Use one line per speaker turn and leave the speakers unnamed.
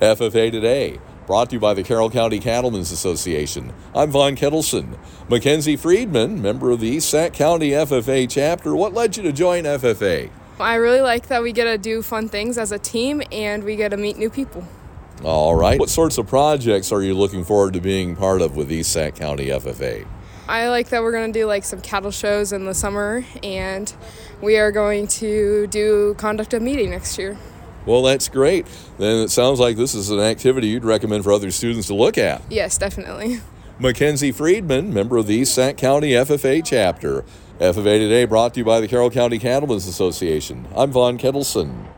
FFA Today, brought to you by the Carroll County Cattlemen's Association. I'm Vaughn Kettleson. Mackenzie Friedman, member of the East Sac County FFA chapter. What led you to join FFA?
I really like that we get to do fun things as a team and we get to meet new people.
All right. What sorts of projects are you looking forward to being part of with East Sac County FFA?
I like that we're going to do like some cattle shows in the summer and we are going to do conduct a meeting next year.
Well, that's great. Then it sounds like this is an activity you'd recommend for other students to look at.
Yes, definitely.
Mackenzie Friedman, member of the East Sac County FFA chapter. FFA Today brought to you by the Carroll County Cattlemen's Association. I'm Vaughn Kettleson.